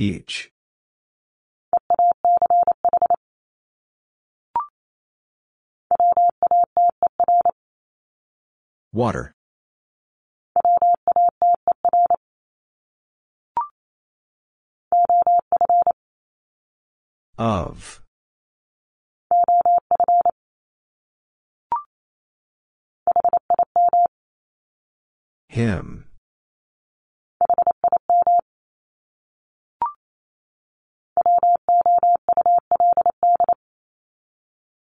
Each. Water. Of. Him.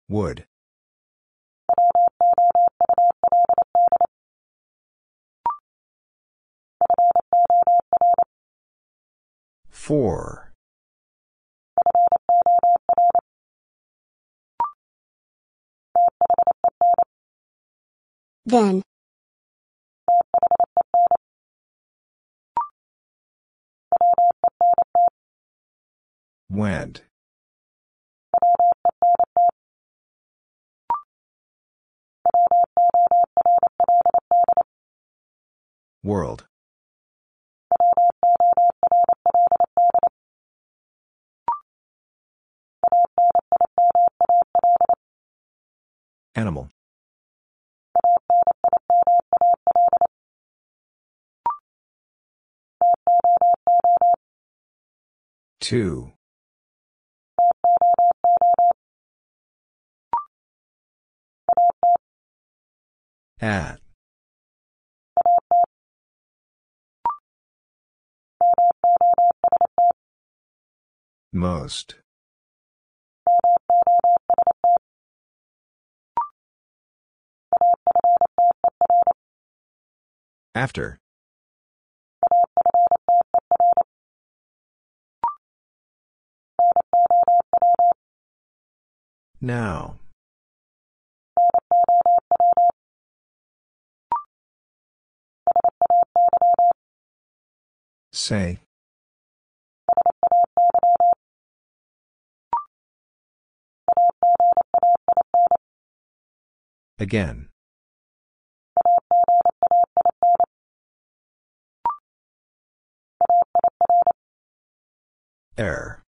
Would. Four. Then. Went. World. Animal. Two. At. Most. After. Now. Say. Again. Error.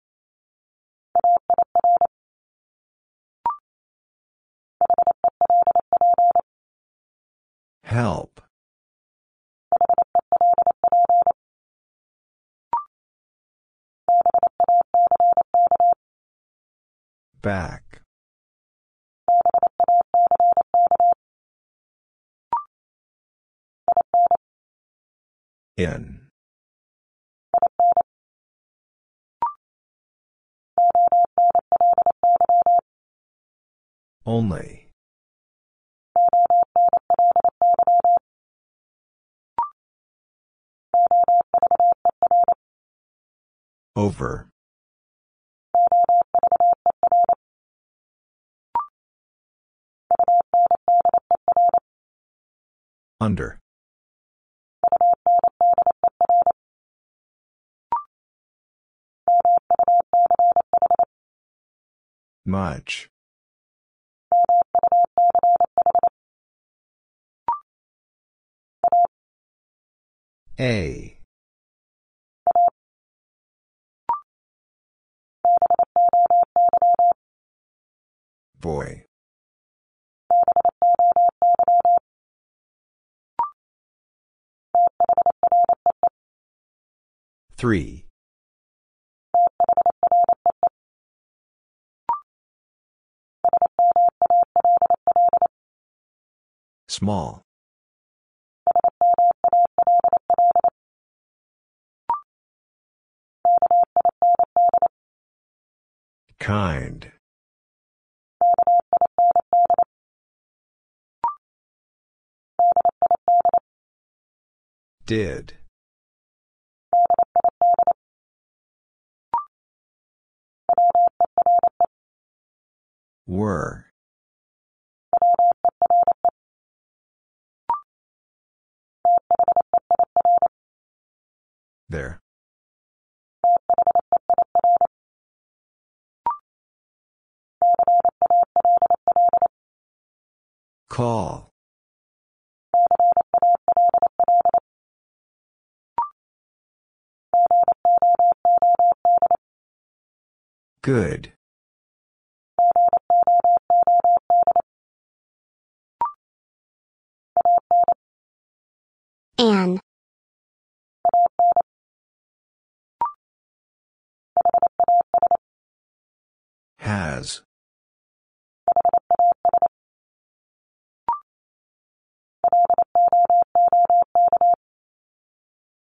Help. Back. In. Only. Over. Under. Much. A. Boy. Three. Small. Kind. Did. Were. There. Call. Good. An. Has.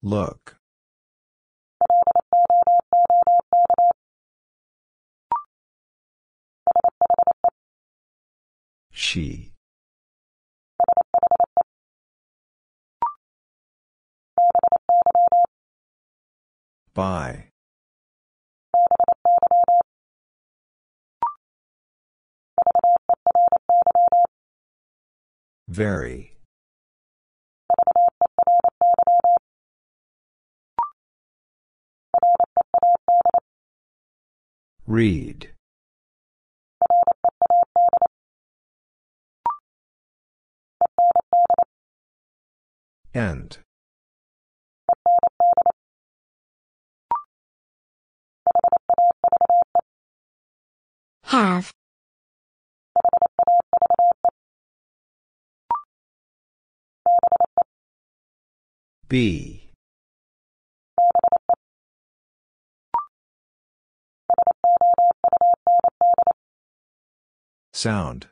Look. She. By. Very. Read. End. Have. Be. Sound.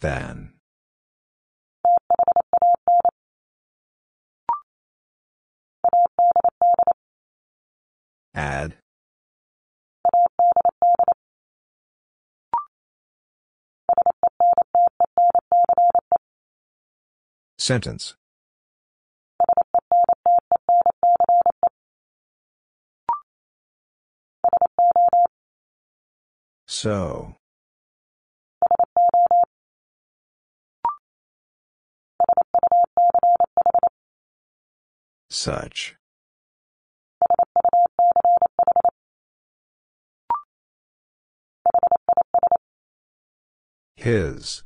Than. Add. Sentence. So. Such. His.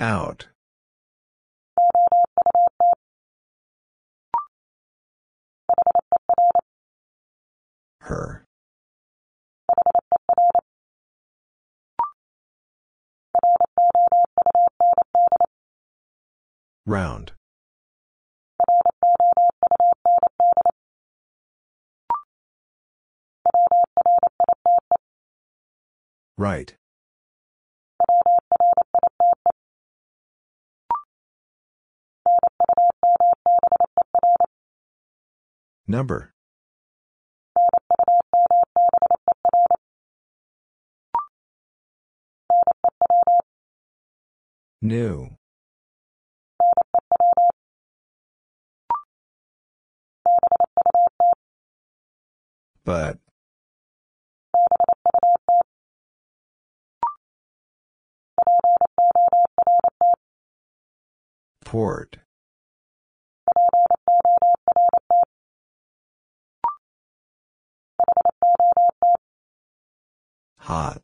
Out. Her. Round. Right. Number. New. But. Port. Hot.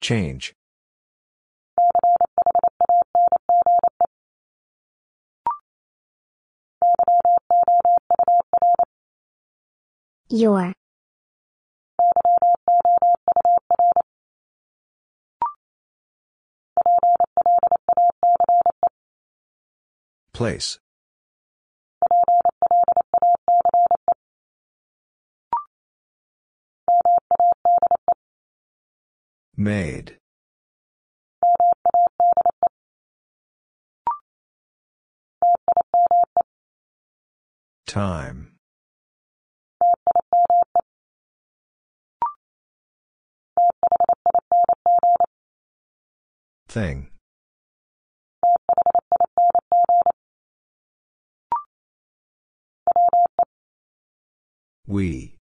Change. Your. Place. Made. Time. Thing. We.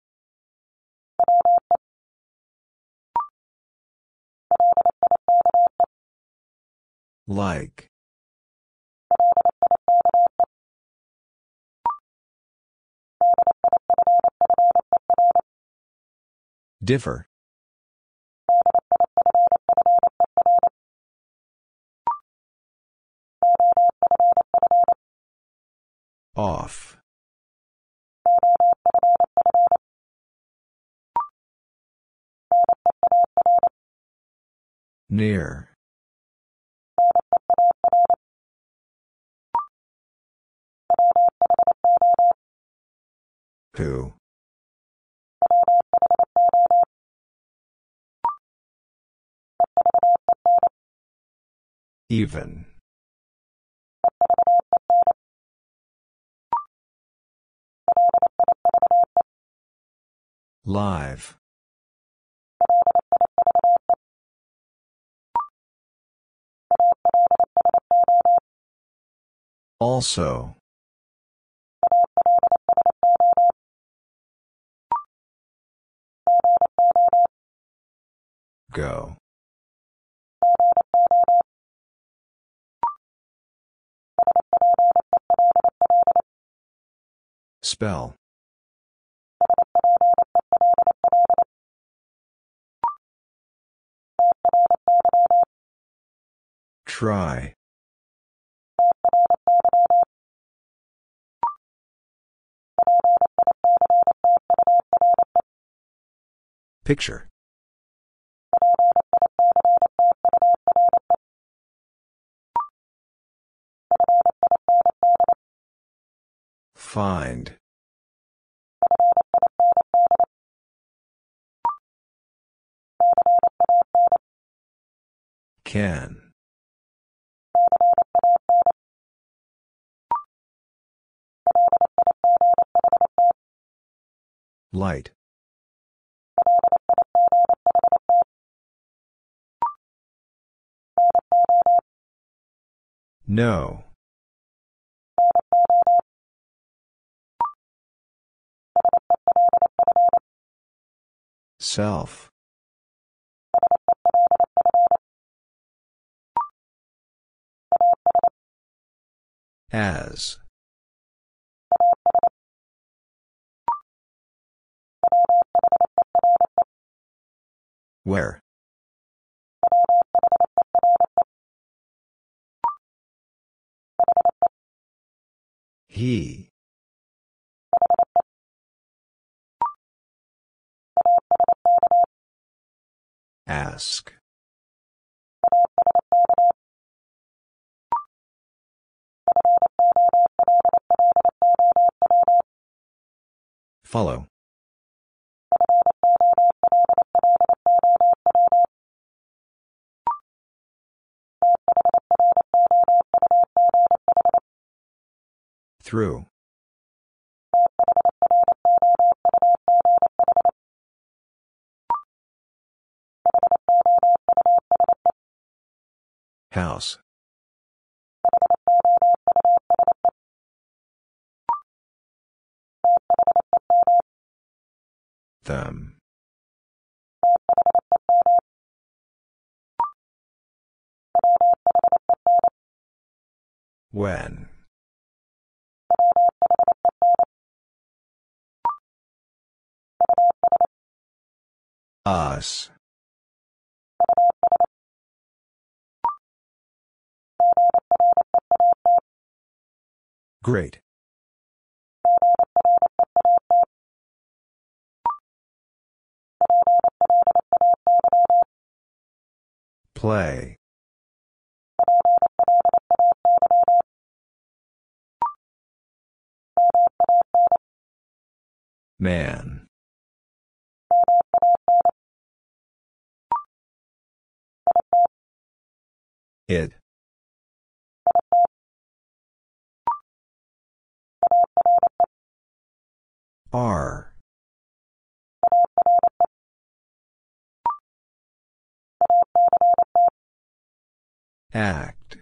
Like. Differ. Off. Near. Who? Even. Live. Also. Go. Spell. Try. Picture. Find. Can. Light. No. Self. As. Where? He. Ask. Follow. Through. House. Them. When. Us. Great. Play. Man. It. R. Act.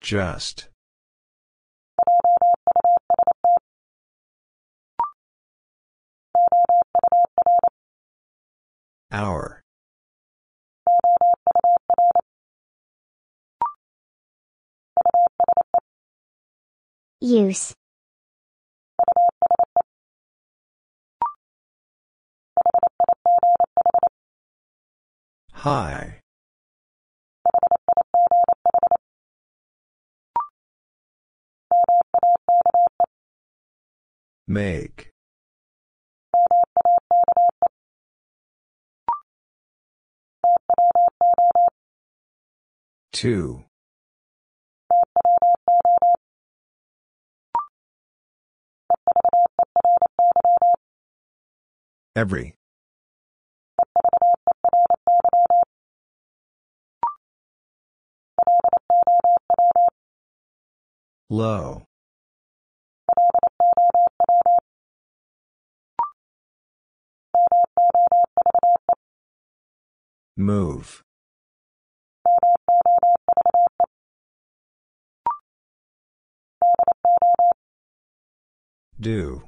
Just. Hour. Use. High. Make. Two. Every. Low. Move. Do.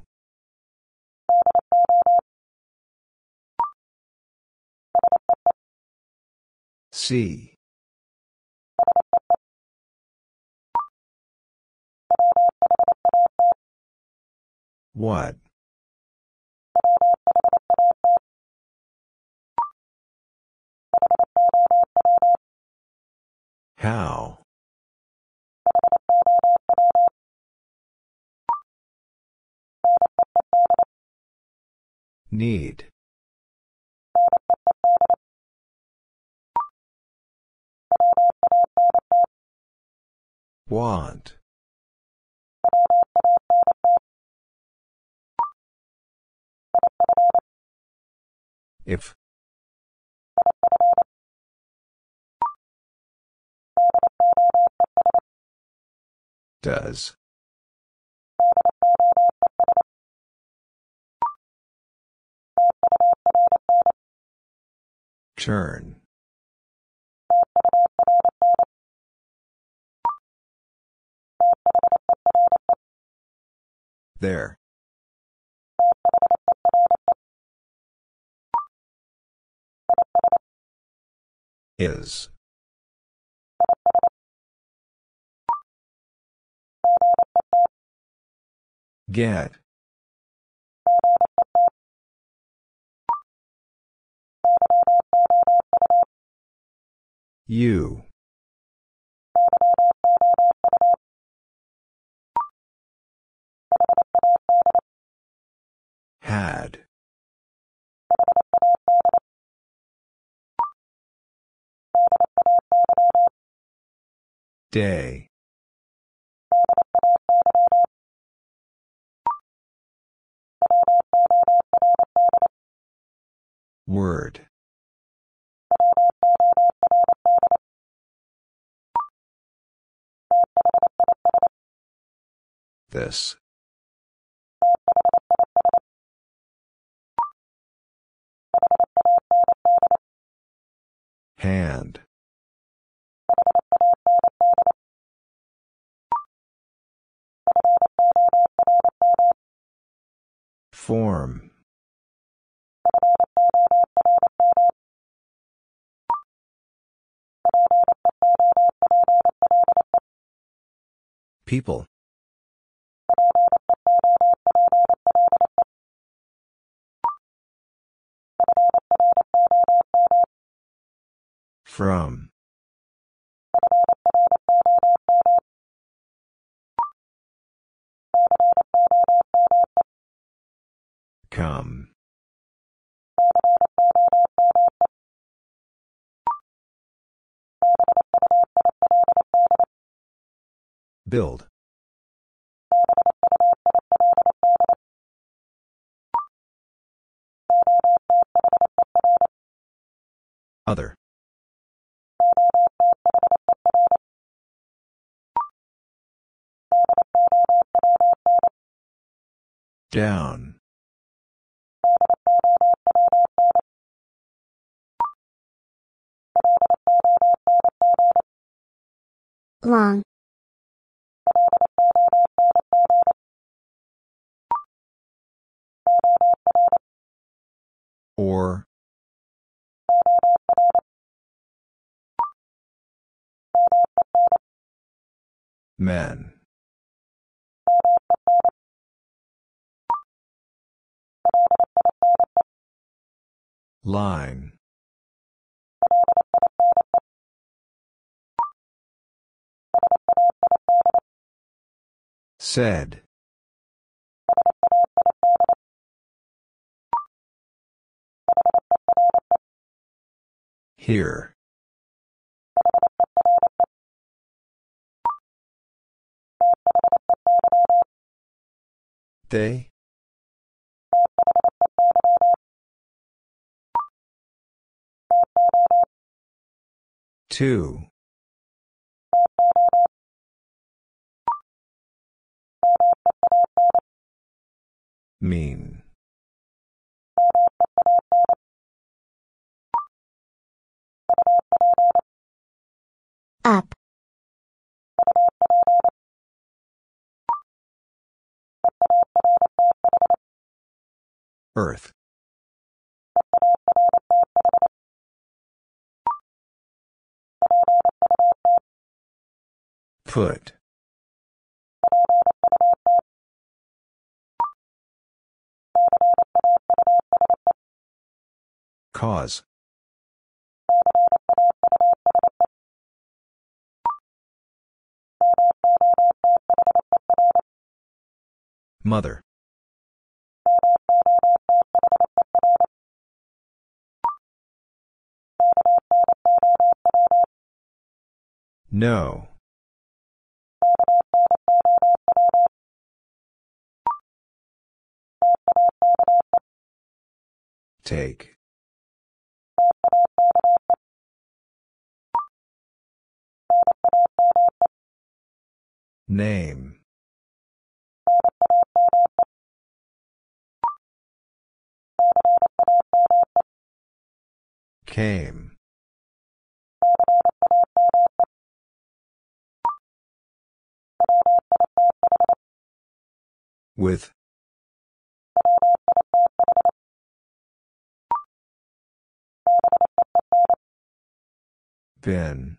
See. What? How? Need. Want. If. Does. Turn. There. Is. Get. You. Had. Day. Word. This. Hand. Form. People. From. Come. Build. Other. Down. long or. Men. Line. Said. Here. They? Two. Mean. Up. Earth. Put. Cause. Mother. No. Take. Name. Came. With. Been.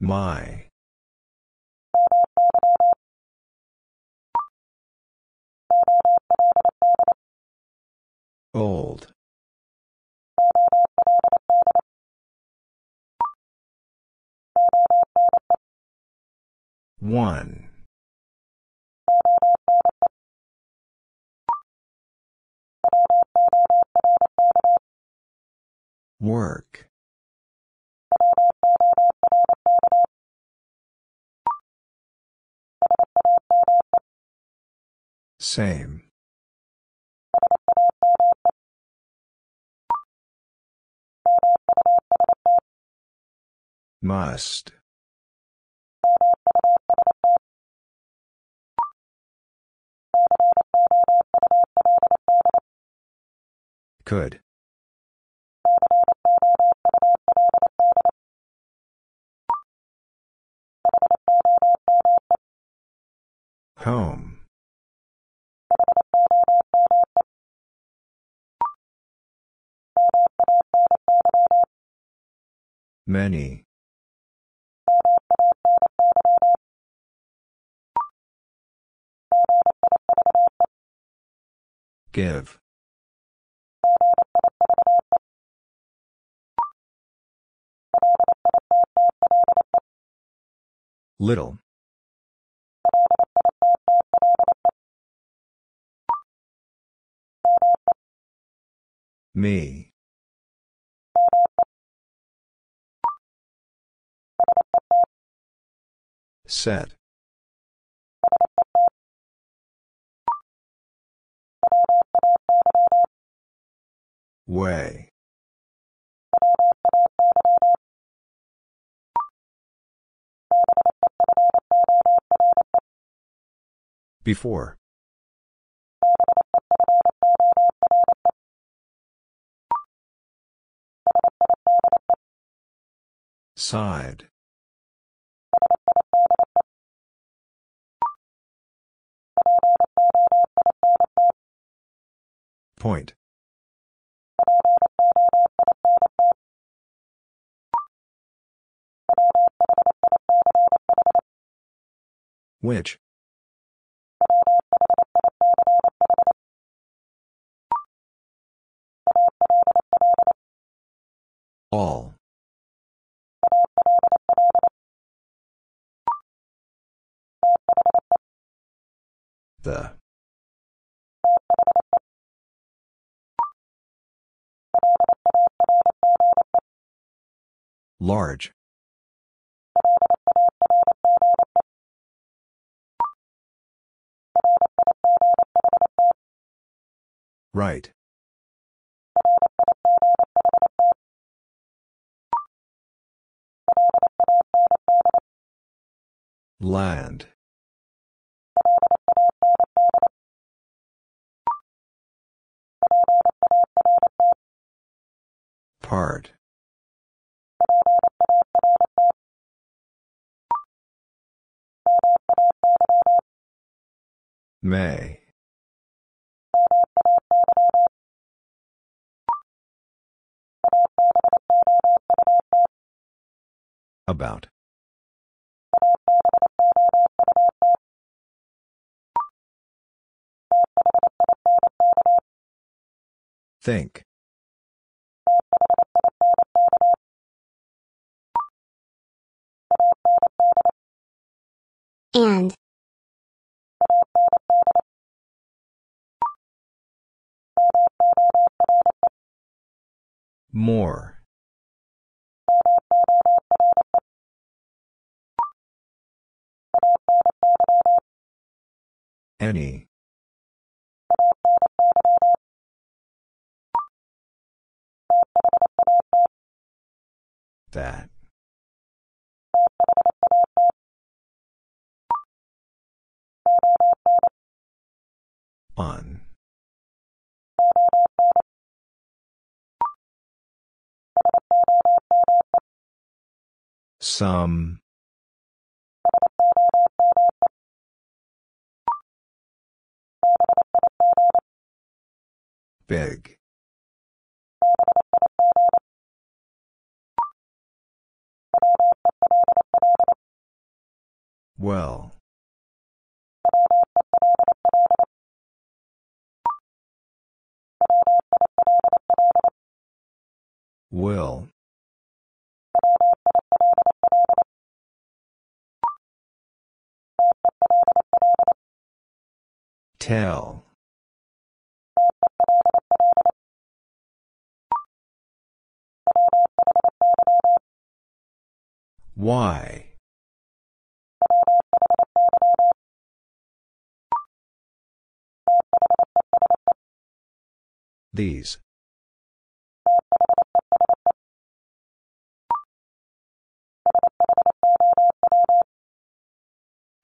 My. Old. One. Work. Same. Must. Could. Home. Many. Give. Little. Me. Set. Way. Before. Side. Point. Which? All. The. Large. Right. Land. Part. May. About. Think. And. More. Any. That. On. Some. Big. Well. Will. Tell. Why? These.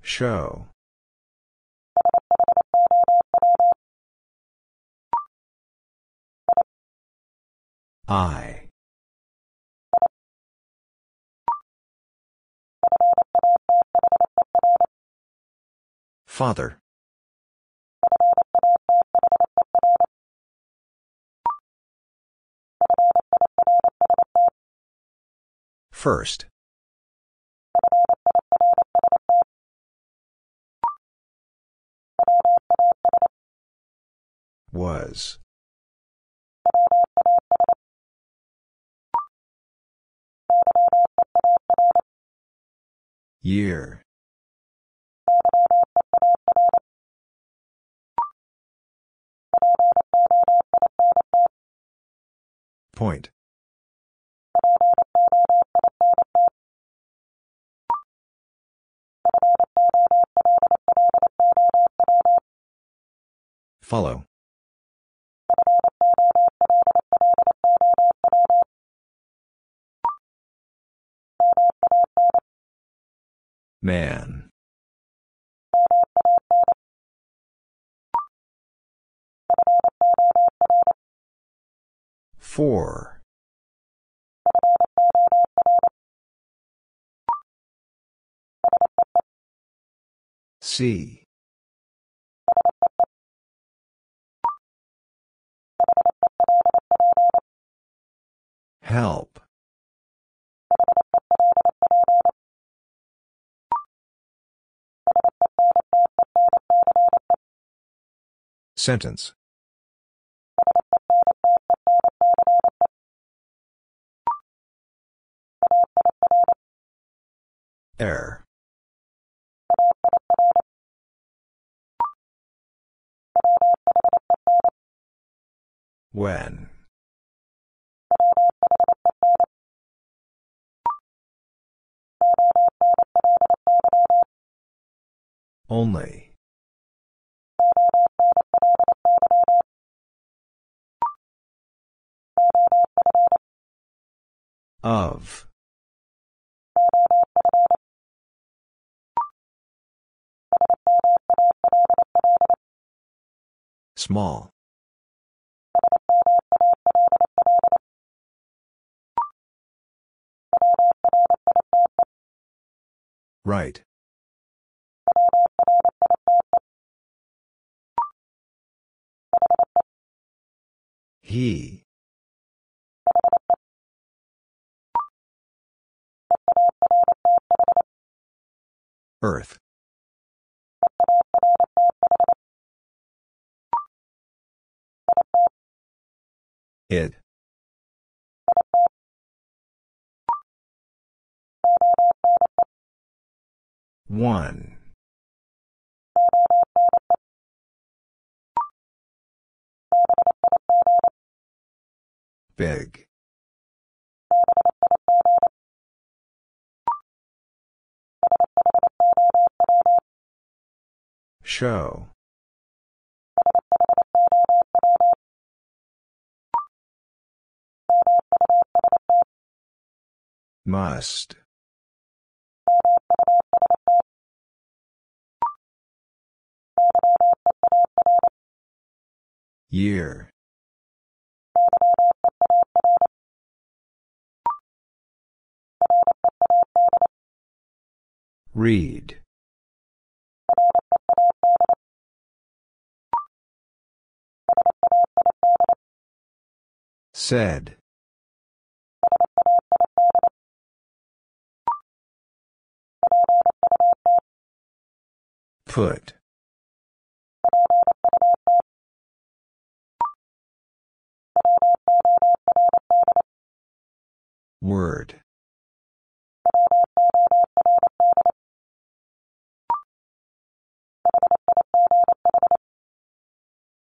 Show. I. Father. First. Was. Year. Point. Follow. Man. Four. C. Help. Sentence Error. When. Only. Of. Small. Right. He. Earth. It. One. Big. Show. Must. Year. Read. Said. Put. Word.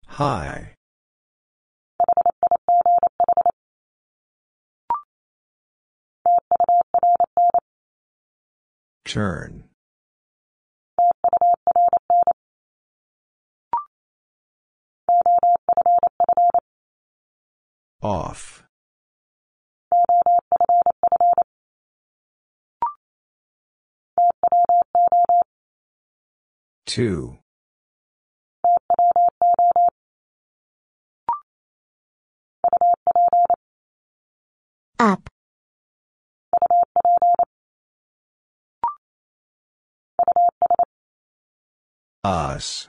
High. Turn. Off. Two. Up. Us.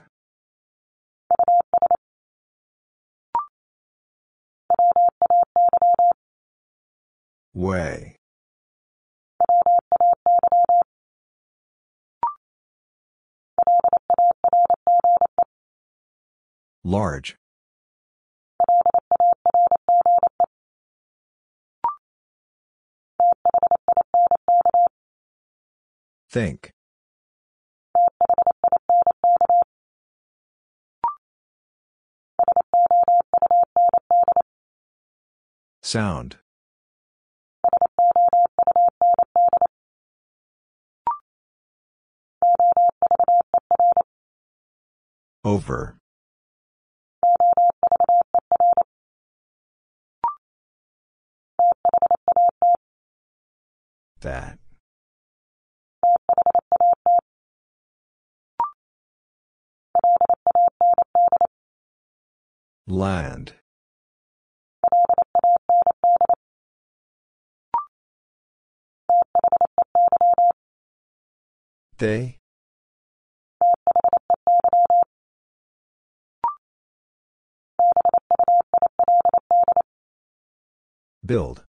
Way. Large. Think. Sound. Over. That. Land. They? Build.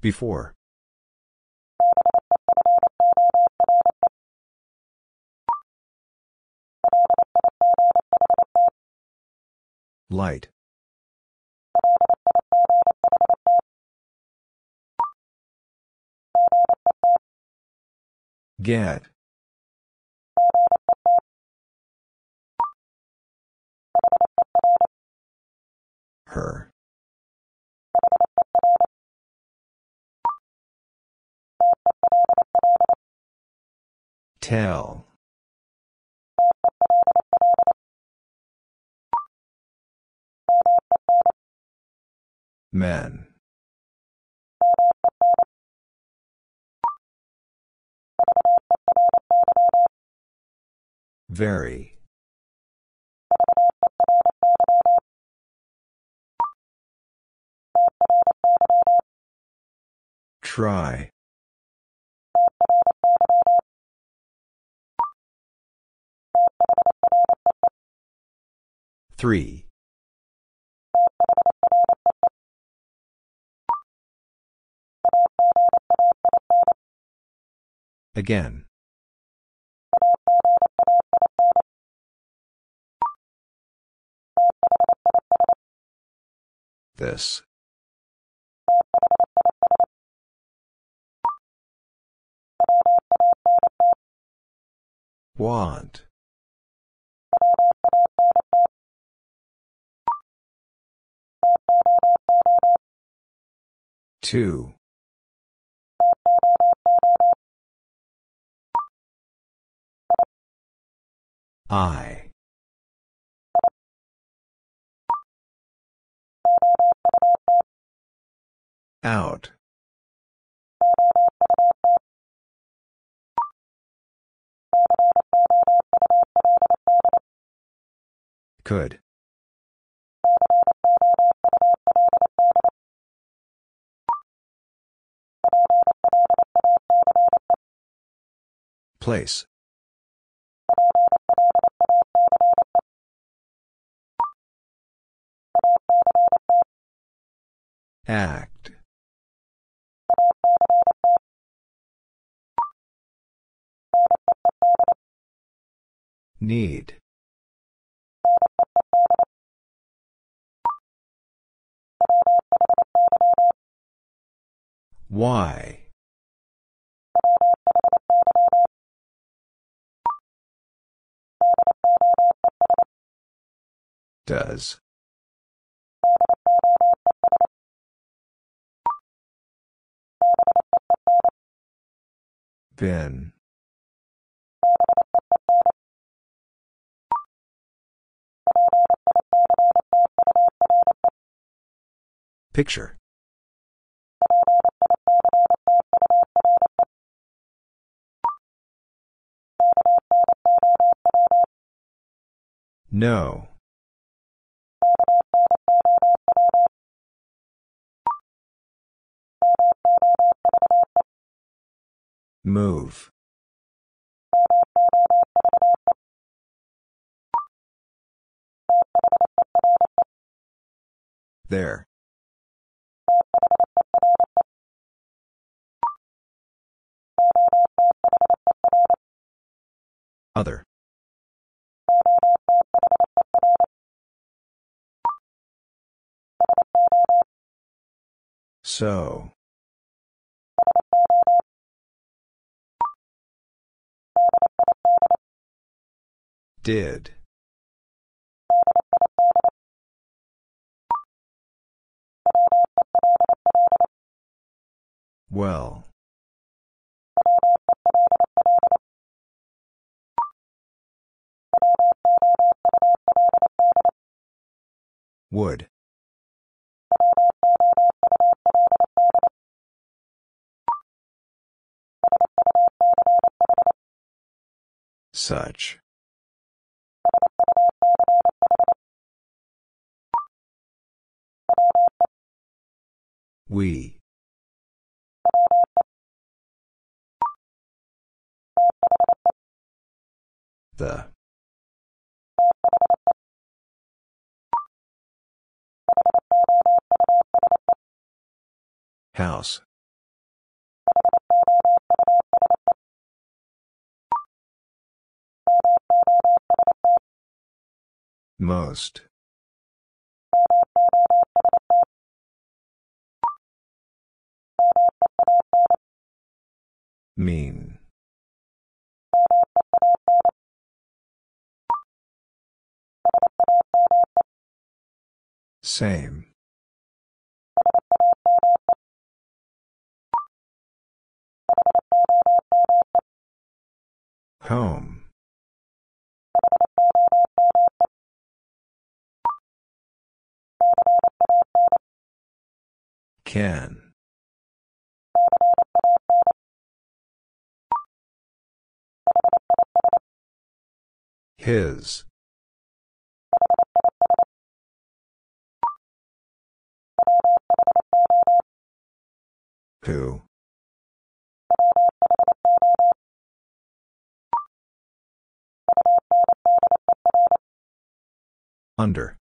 Before. Light. Get. Her. Tell. Men. Very. Try. Three. Again. This. Want. Two. I. Out. Could. Place. Act. Need. Why? Does. Been. Picture. No. Move. There. Other. So. Did. Well. Would. Such. We. The. House. Most. Mean. Same. Home. Can. His. Who? Under.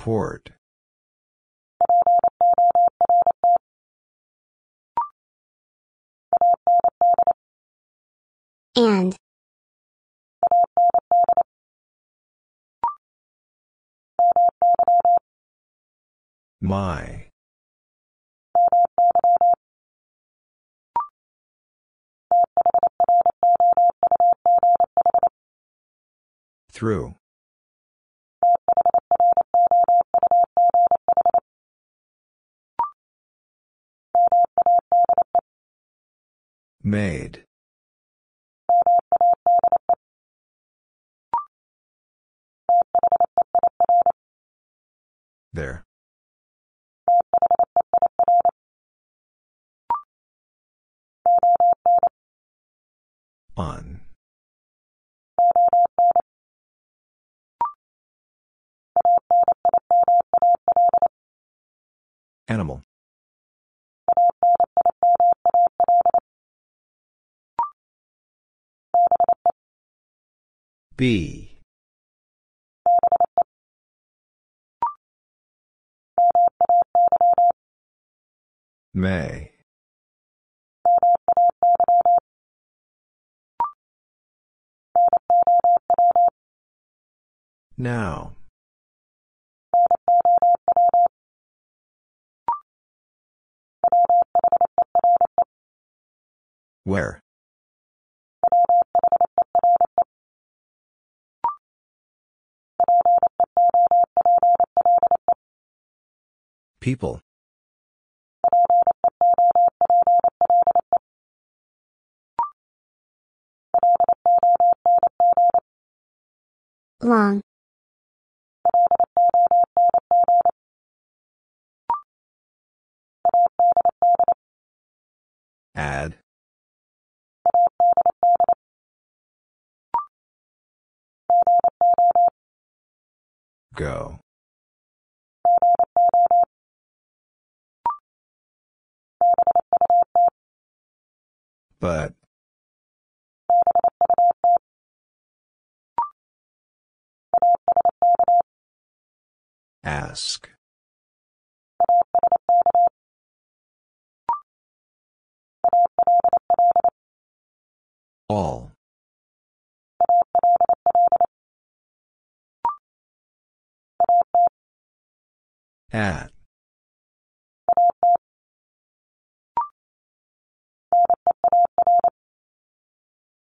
Port. And. My. Through. Made. There. On. Animal. Be. May. Now. Where? People. Long. Add. Go. But. Ask. All. At.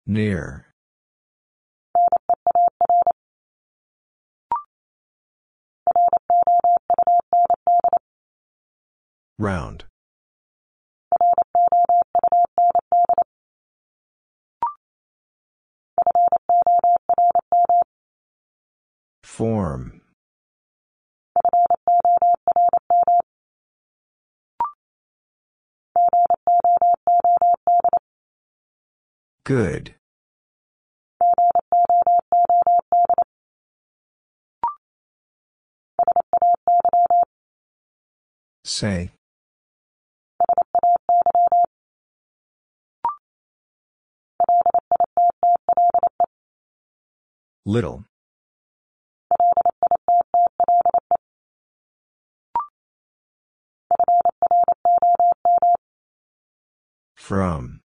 Near. Round. Form. Good. Say. Little. From.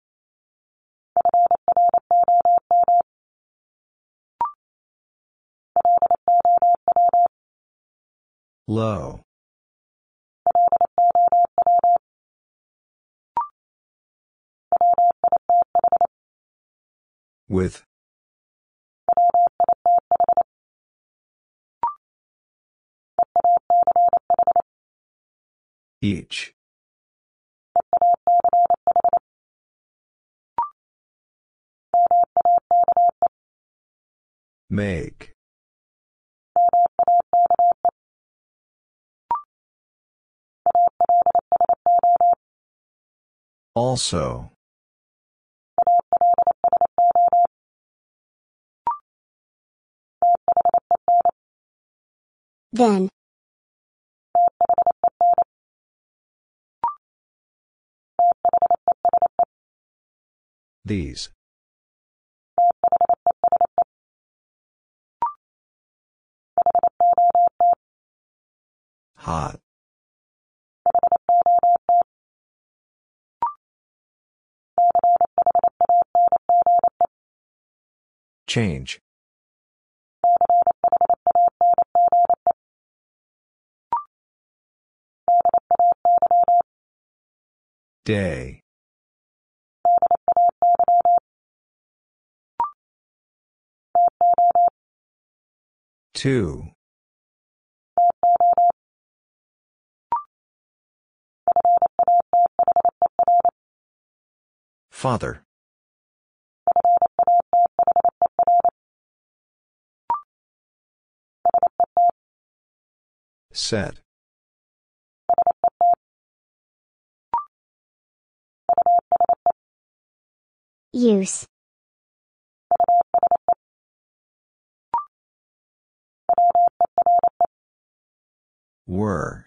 Low. With. Each. Make. Also. Then. These. Hot. Change. Day. Two. Father. Set. Use. Were.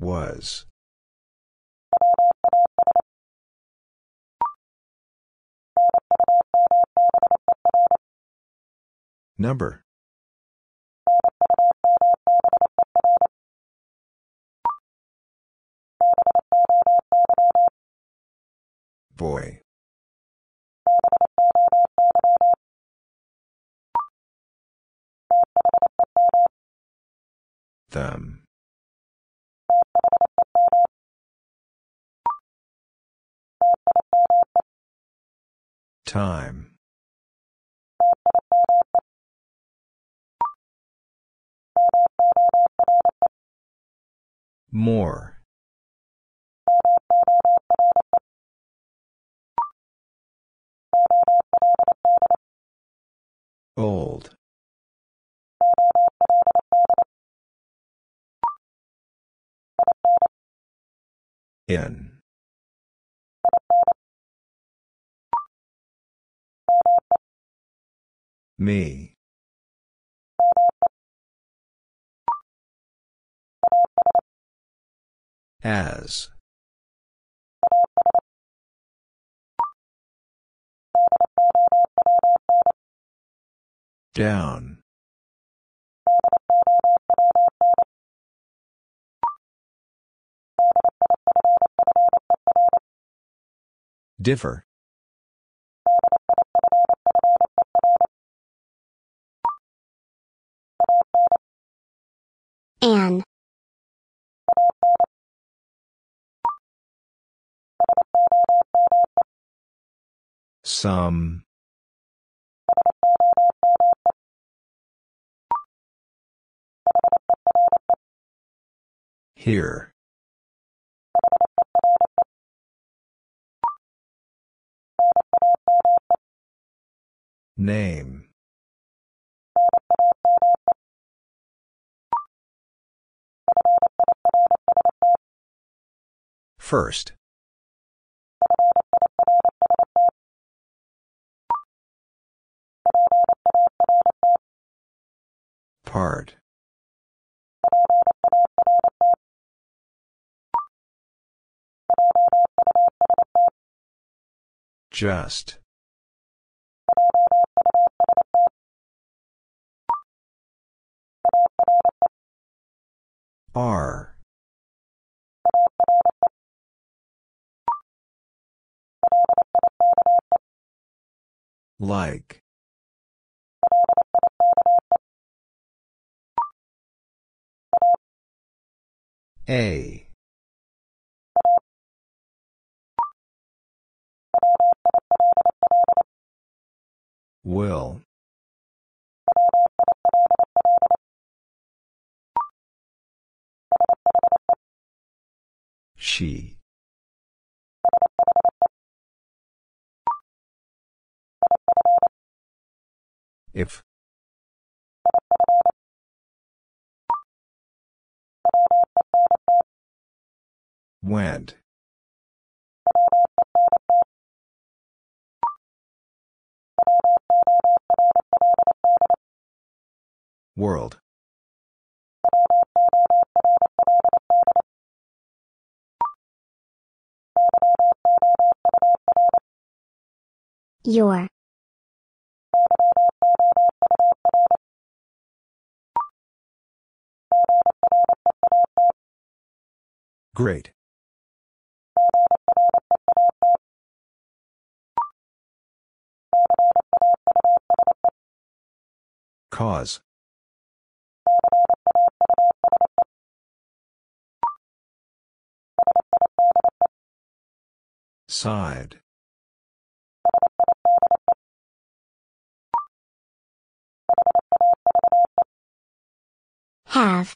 Was. Number. Boy. Them. Time. More. Old. In. Me. As. Down. Differ. An. Some. Here. Name. First. Part. Just. Are. Like. A. Will. She. If. Went. World. Your. Great. Cause. Side. Have.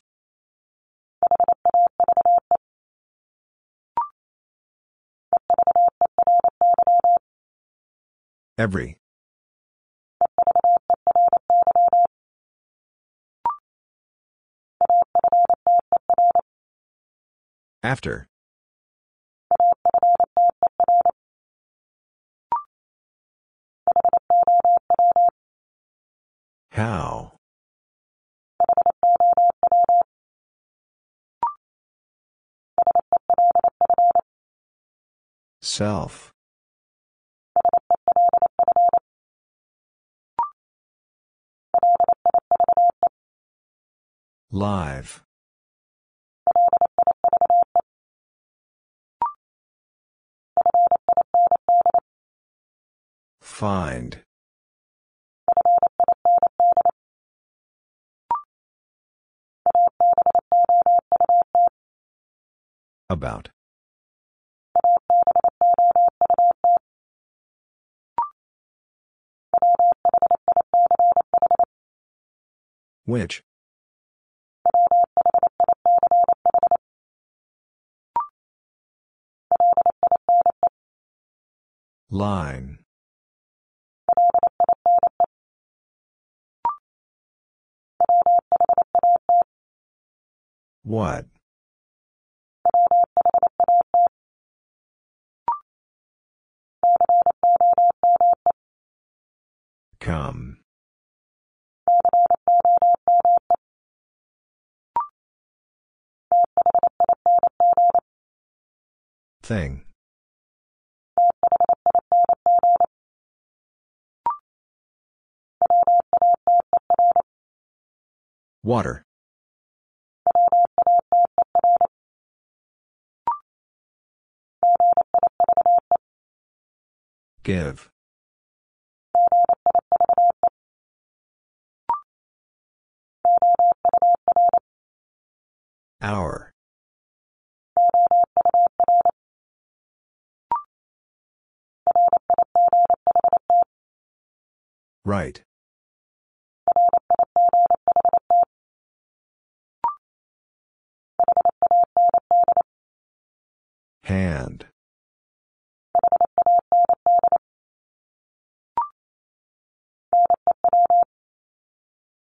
Every. After. How? Self. Live. Find. About. Which? Line. What? Come. Thing. Water. Give. Our. Right. Hand.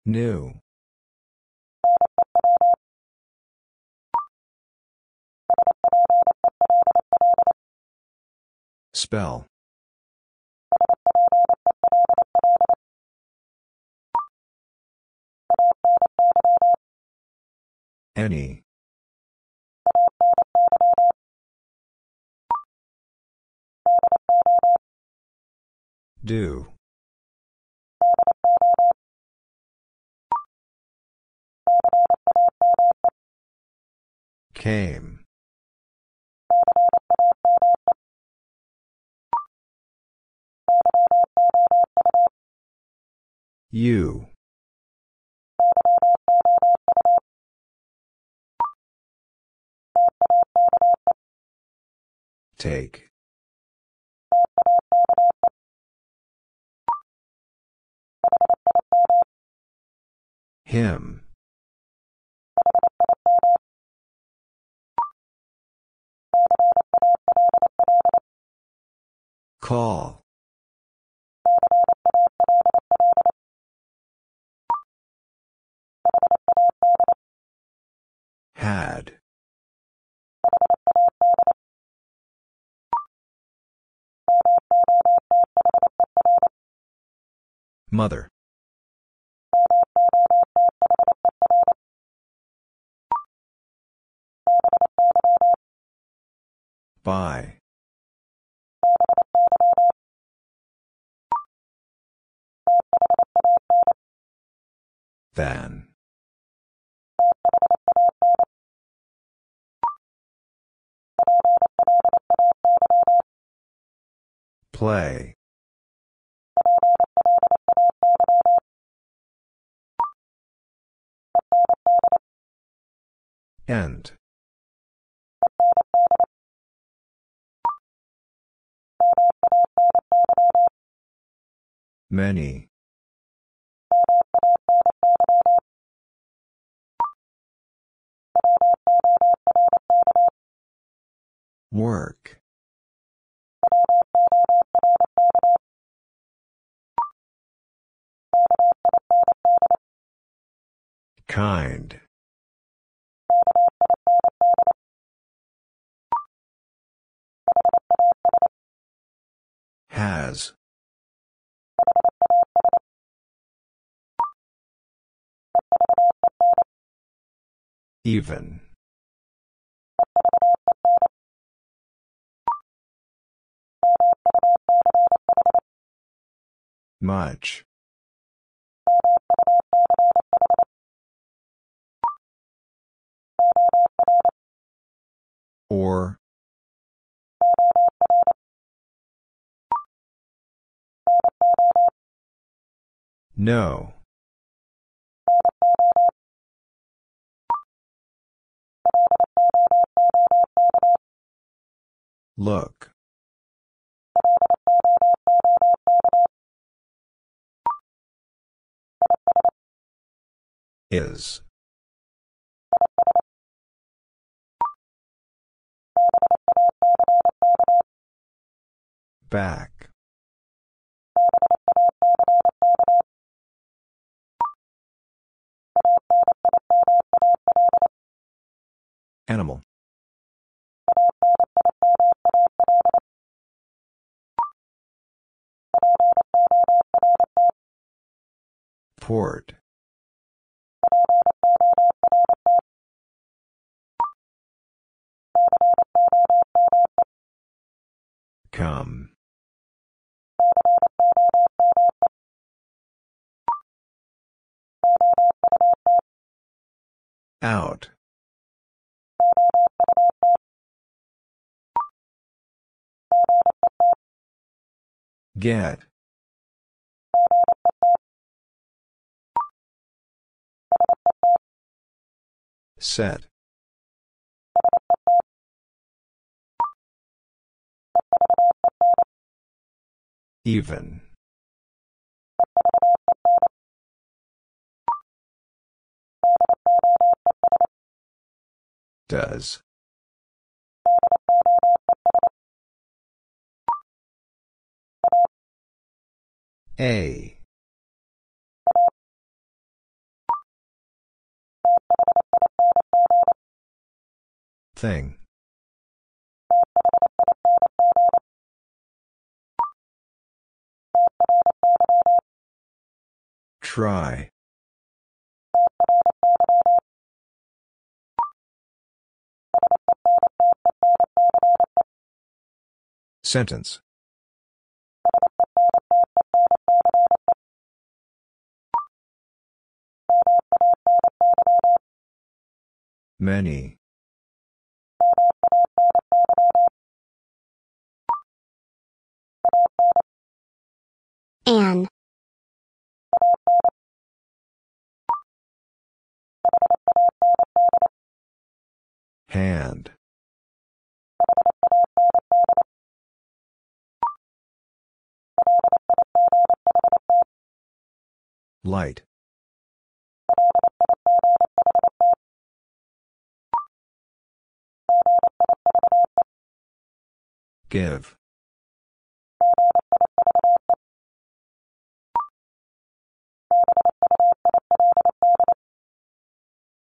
New. Spell. Any. Do. Came. You. Take. Him. Call. Had. Mother. By. Than. Play. End. Many. Work. Kind. Has. Even. Much. Or. No. Look. Is. Back. Animal. Port. Come. Out. Get. Set. Even. Does. A. Thing. Try. Sentence. Many. Hand. Light. Give.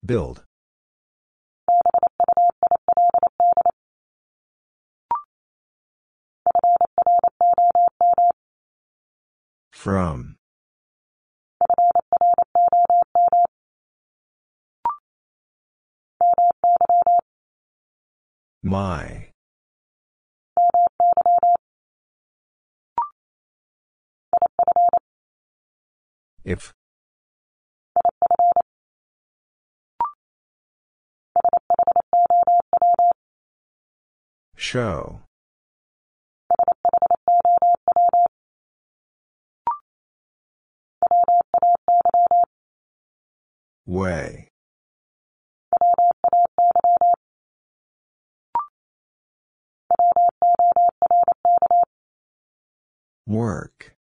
Build. From. My. If. Show. Way. Work.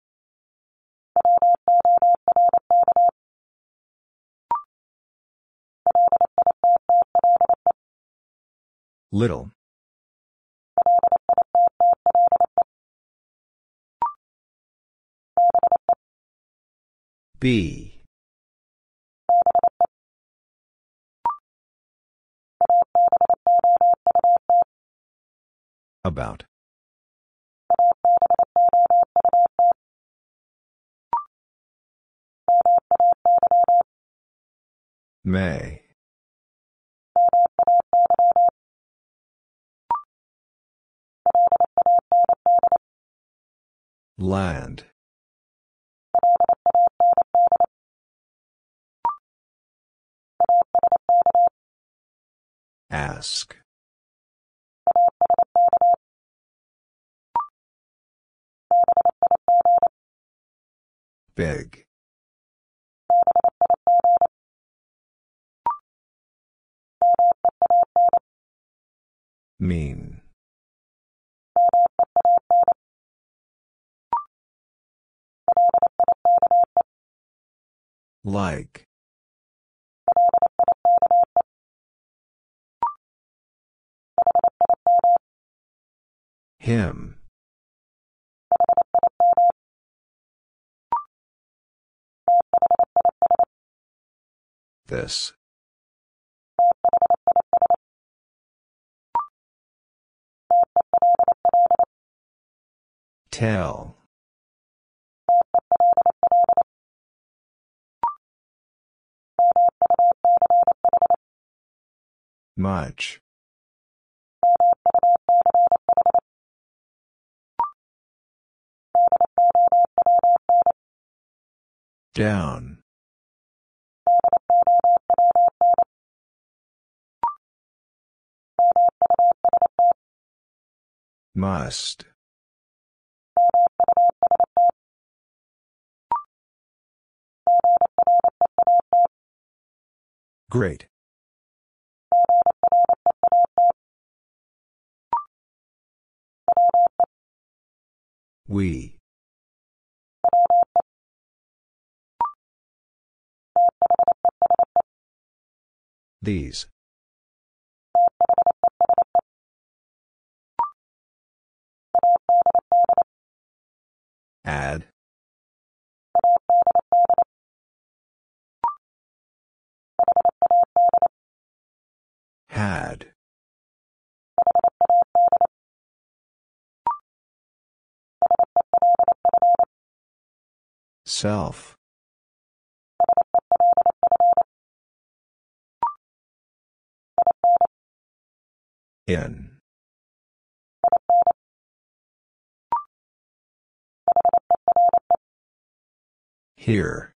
Little. Be. About. May. Land. Ask. Big. Mean. Like. Him. This. Tell. Much. Down. Must. Great. We. These. Add. Had. Self. In. Here.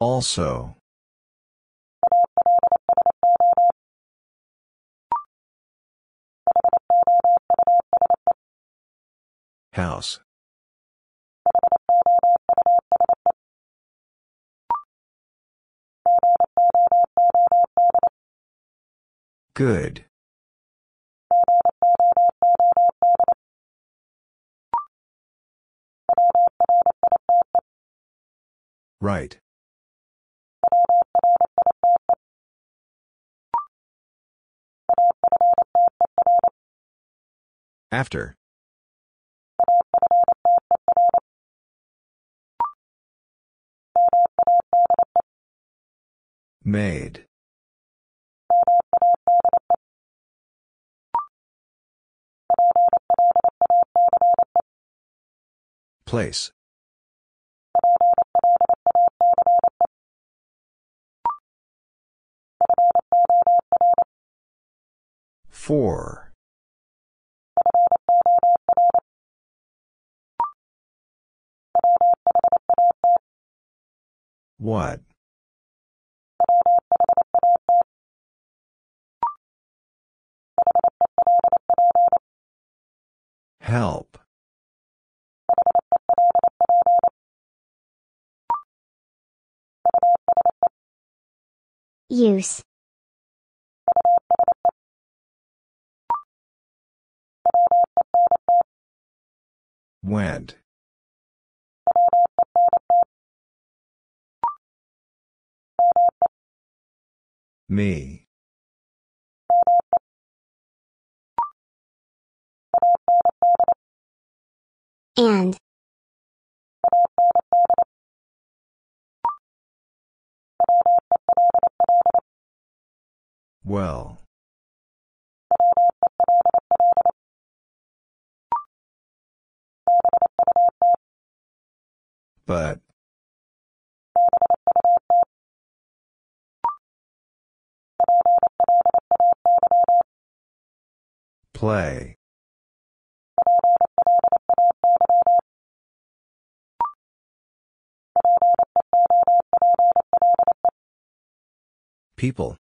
Also. House. Good. Right. After. Made. Place. Four. What? Help. Use. Went. Me. And. Well. But. Play. People.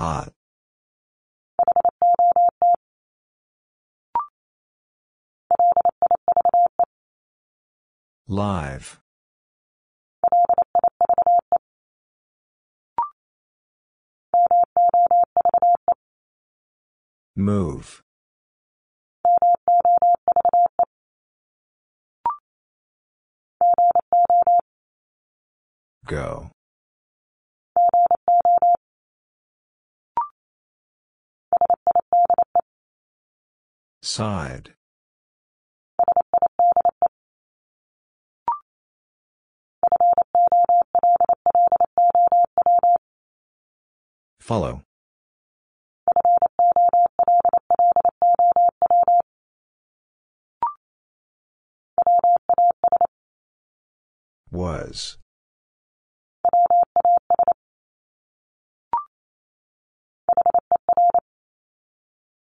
Hot. Live. Move. Go. Side. Follow. Was.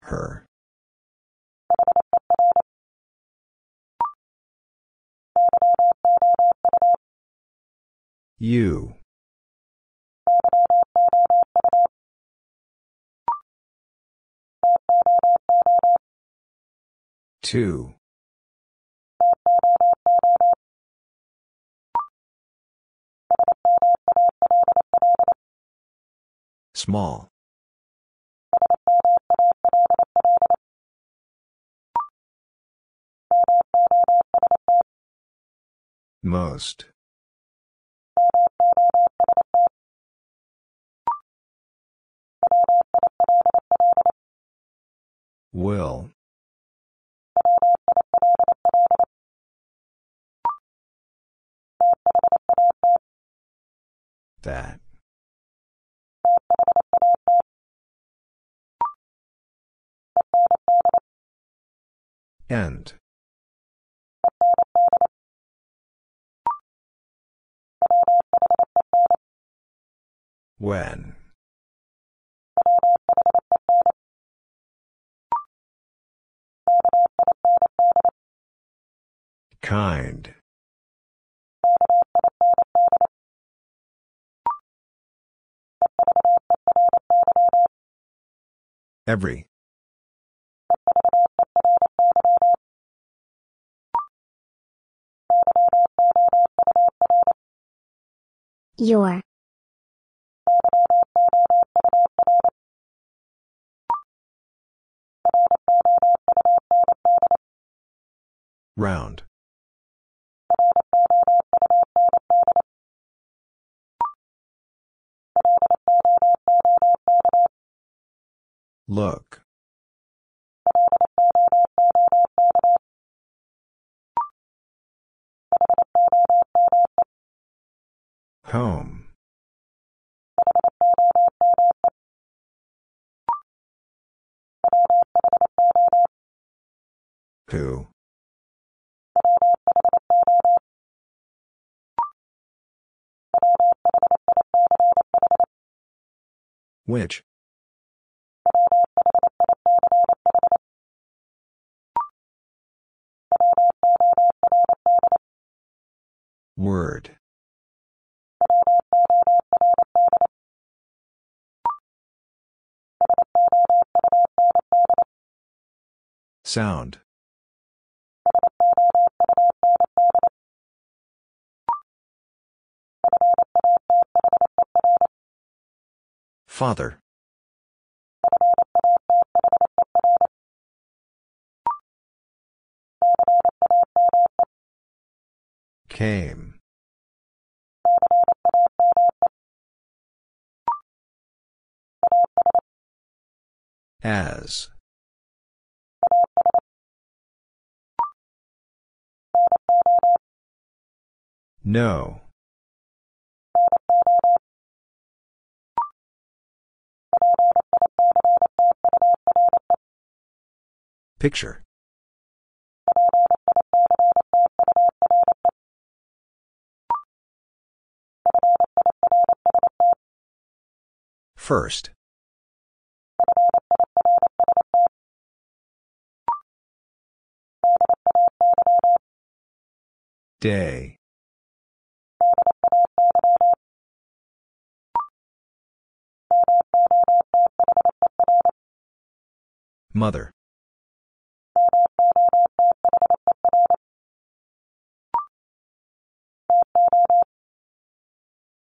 Her. You. Two. Small. Most. Will. That. End. When. Kind. Every. Your. Round. Look. Home. Who? Which? Word. Sound. Father. Came. As. No. Picture. First. Day. Mother.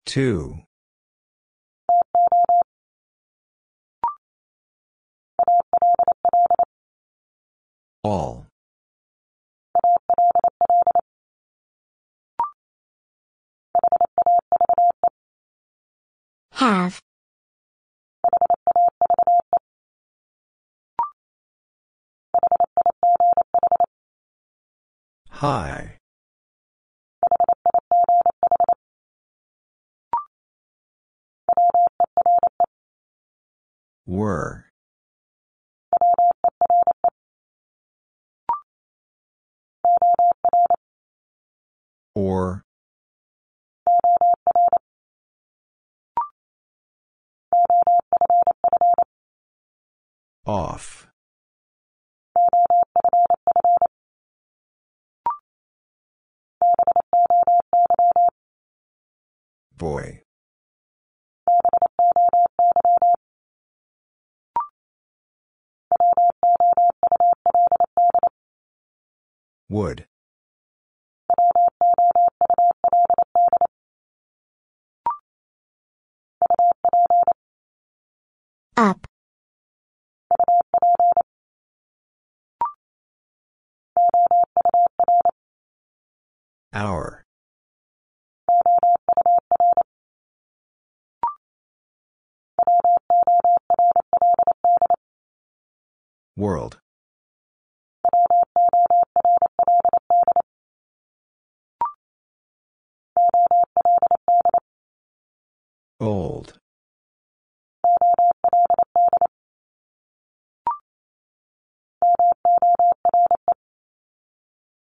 Two. All. Have. High. Were. Or. Off. Boy. Would. Up. Hour. World. Old.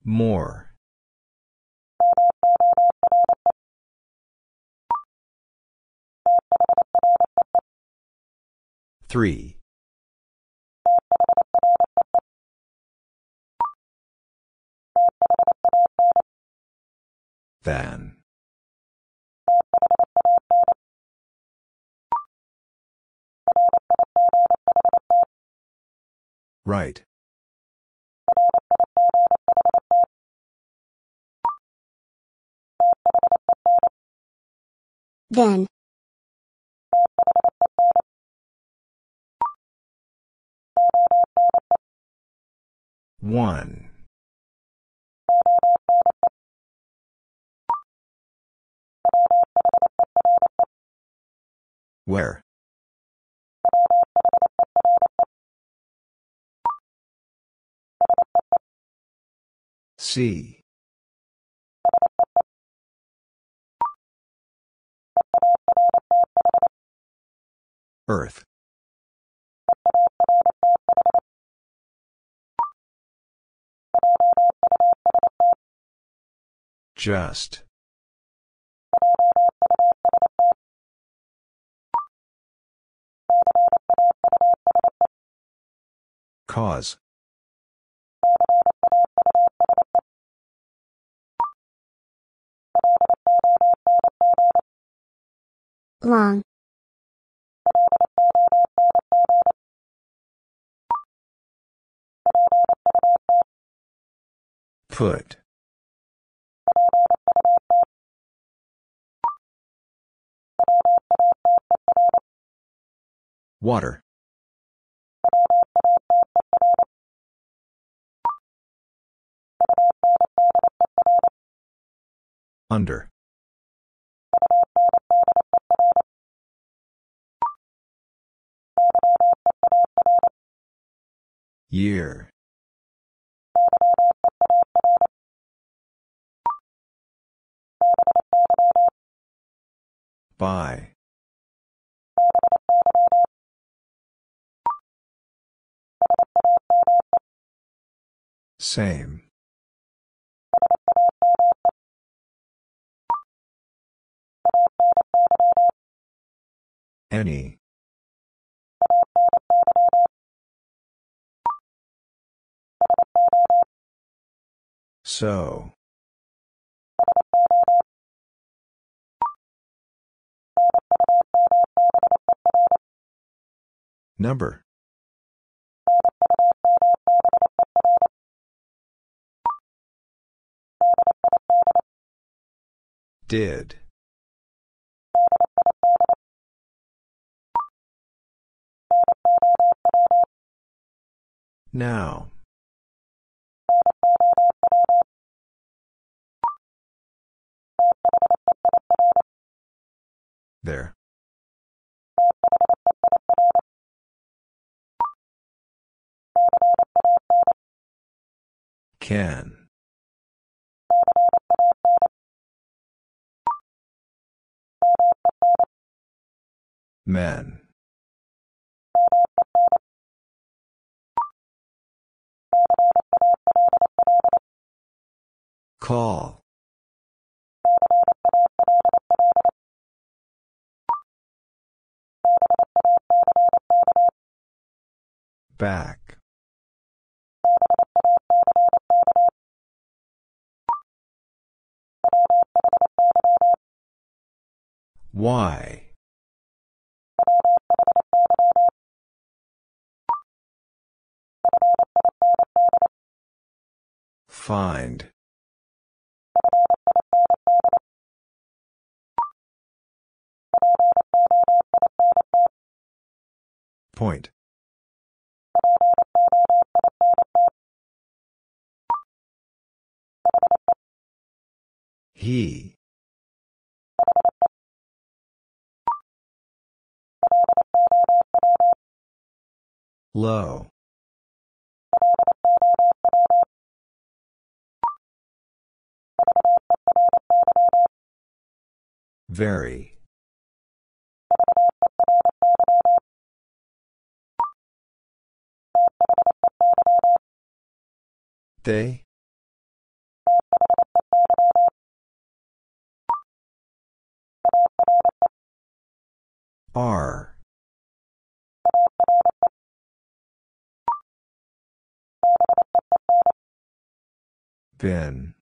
More. Three. Than. Right. Then. One. Where? See. Earth. Just. Cause. Long. Put. Water. Under. Year. By. Same. Any. So. Number. Did. Now. There. Can. Men. Call. Back. Why? Find. Point. He. Low. Very. They? Are. Then.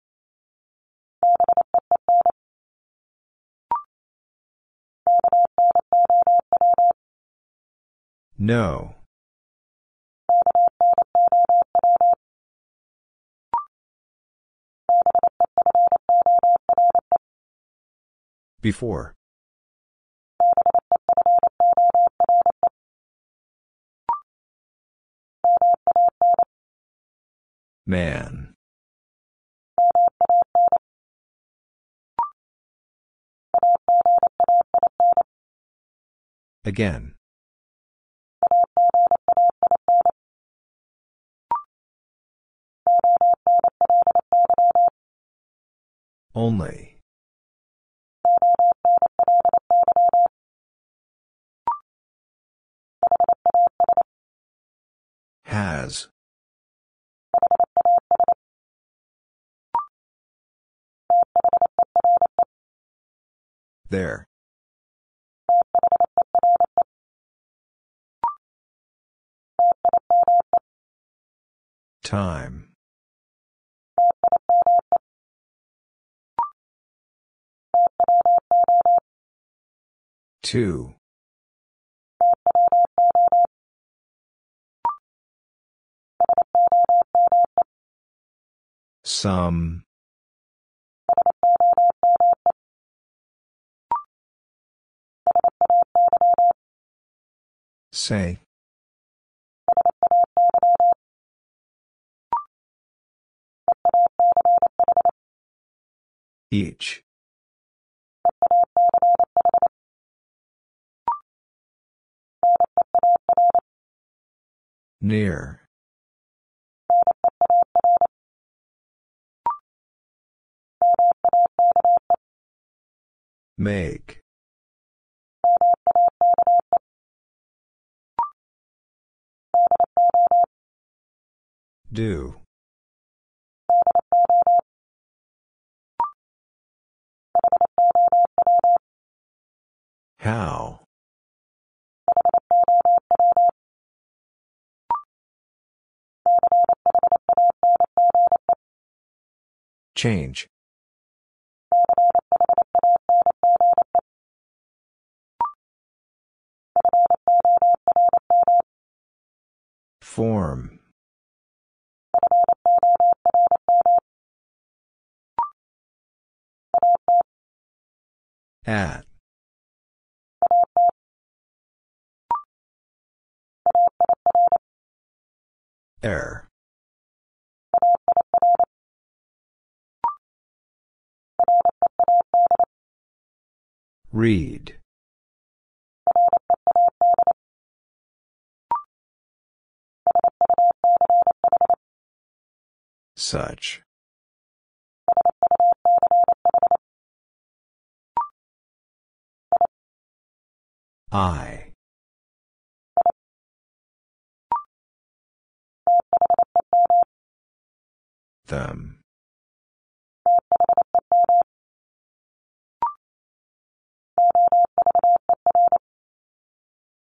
No. Before. Man. Again. Only. Has. There. Time. Two. Some. Say. Each. Near. Make. Do. How? Change. Form. At. Air. Read. Such. I. Them.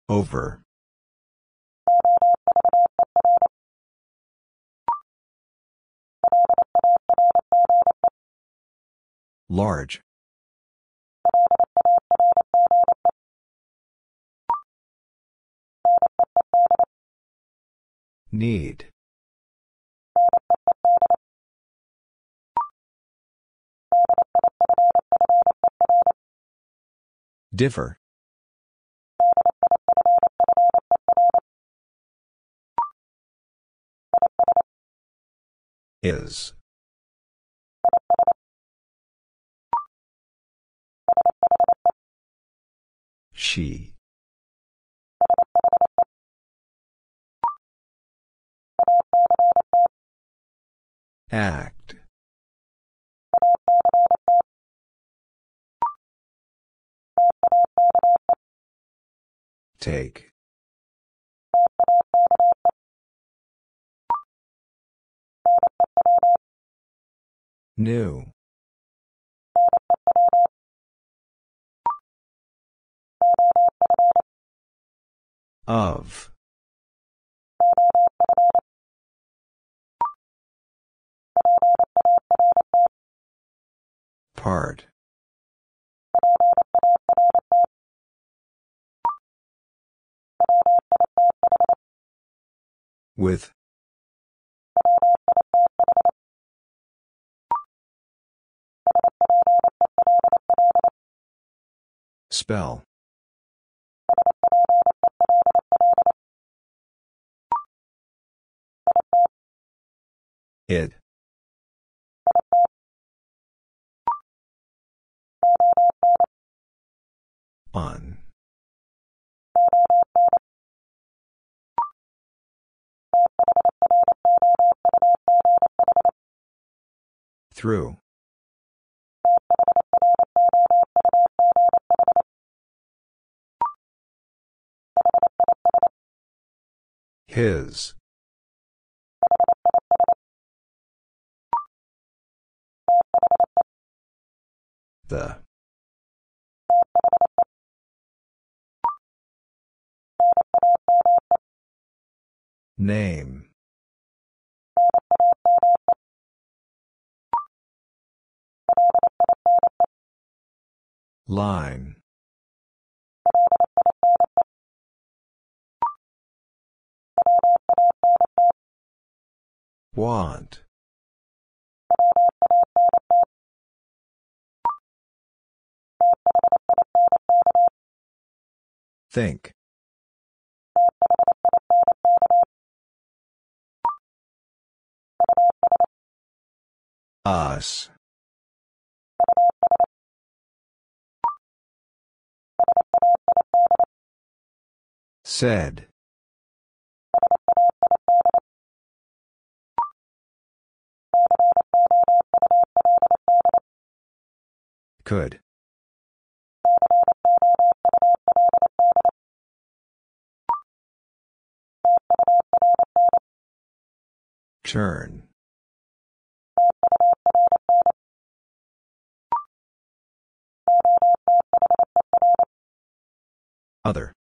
Over. Large. Need. Differ. Is. She. Act. Take. New. Of. Part. With. Spell. It. On. Through. His. The. Name. Line. Want. Think. Us. Said. Could. Turn. Other.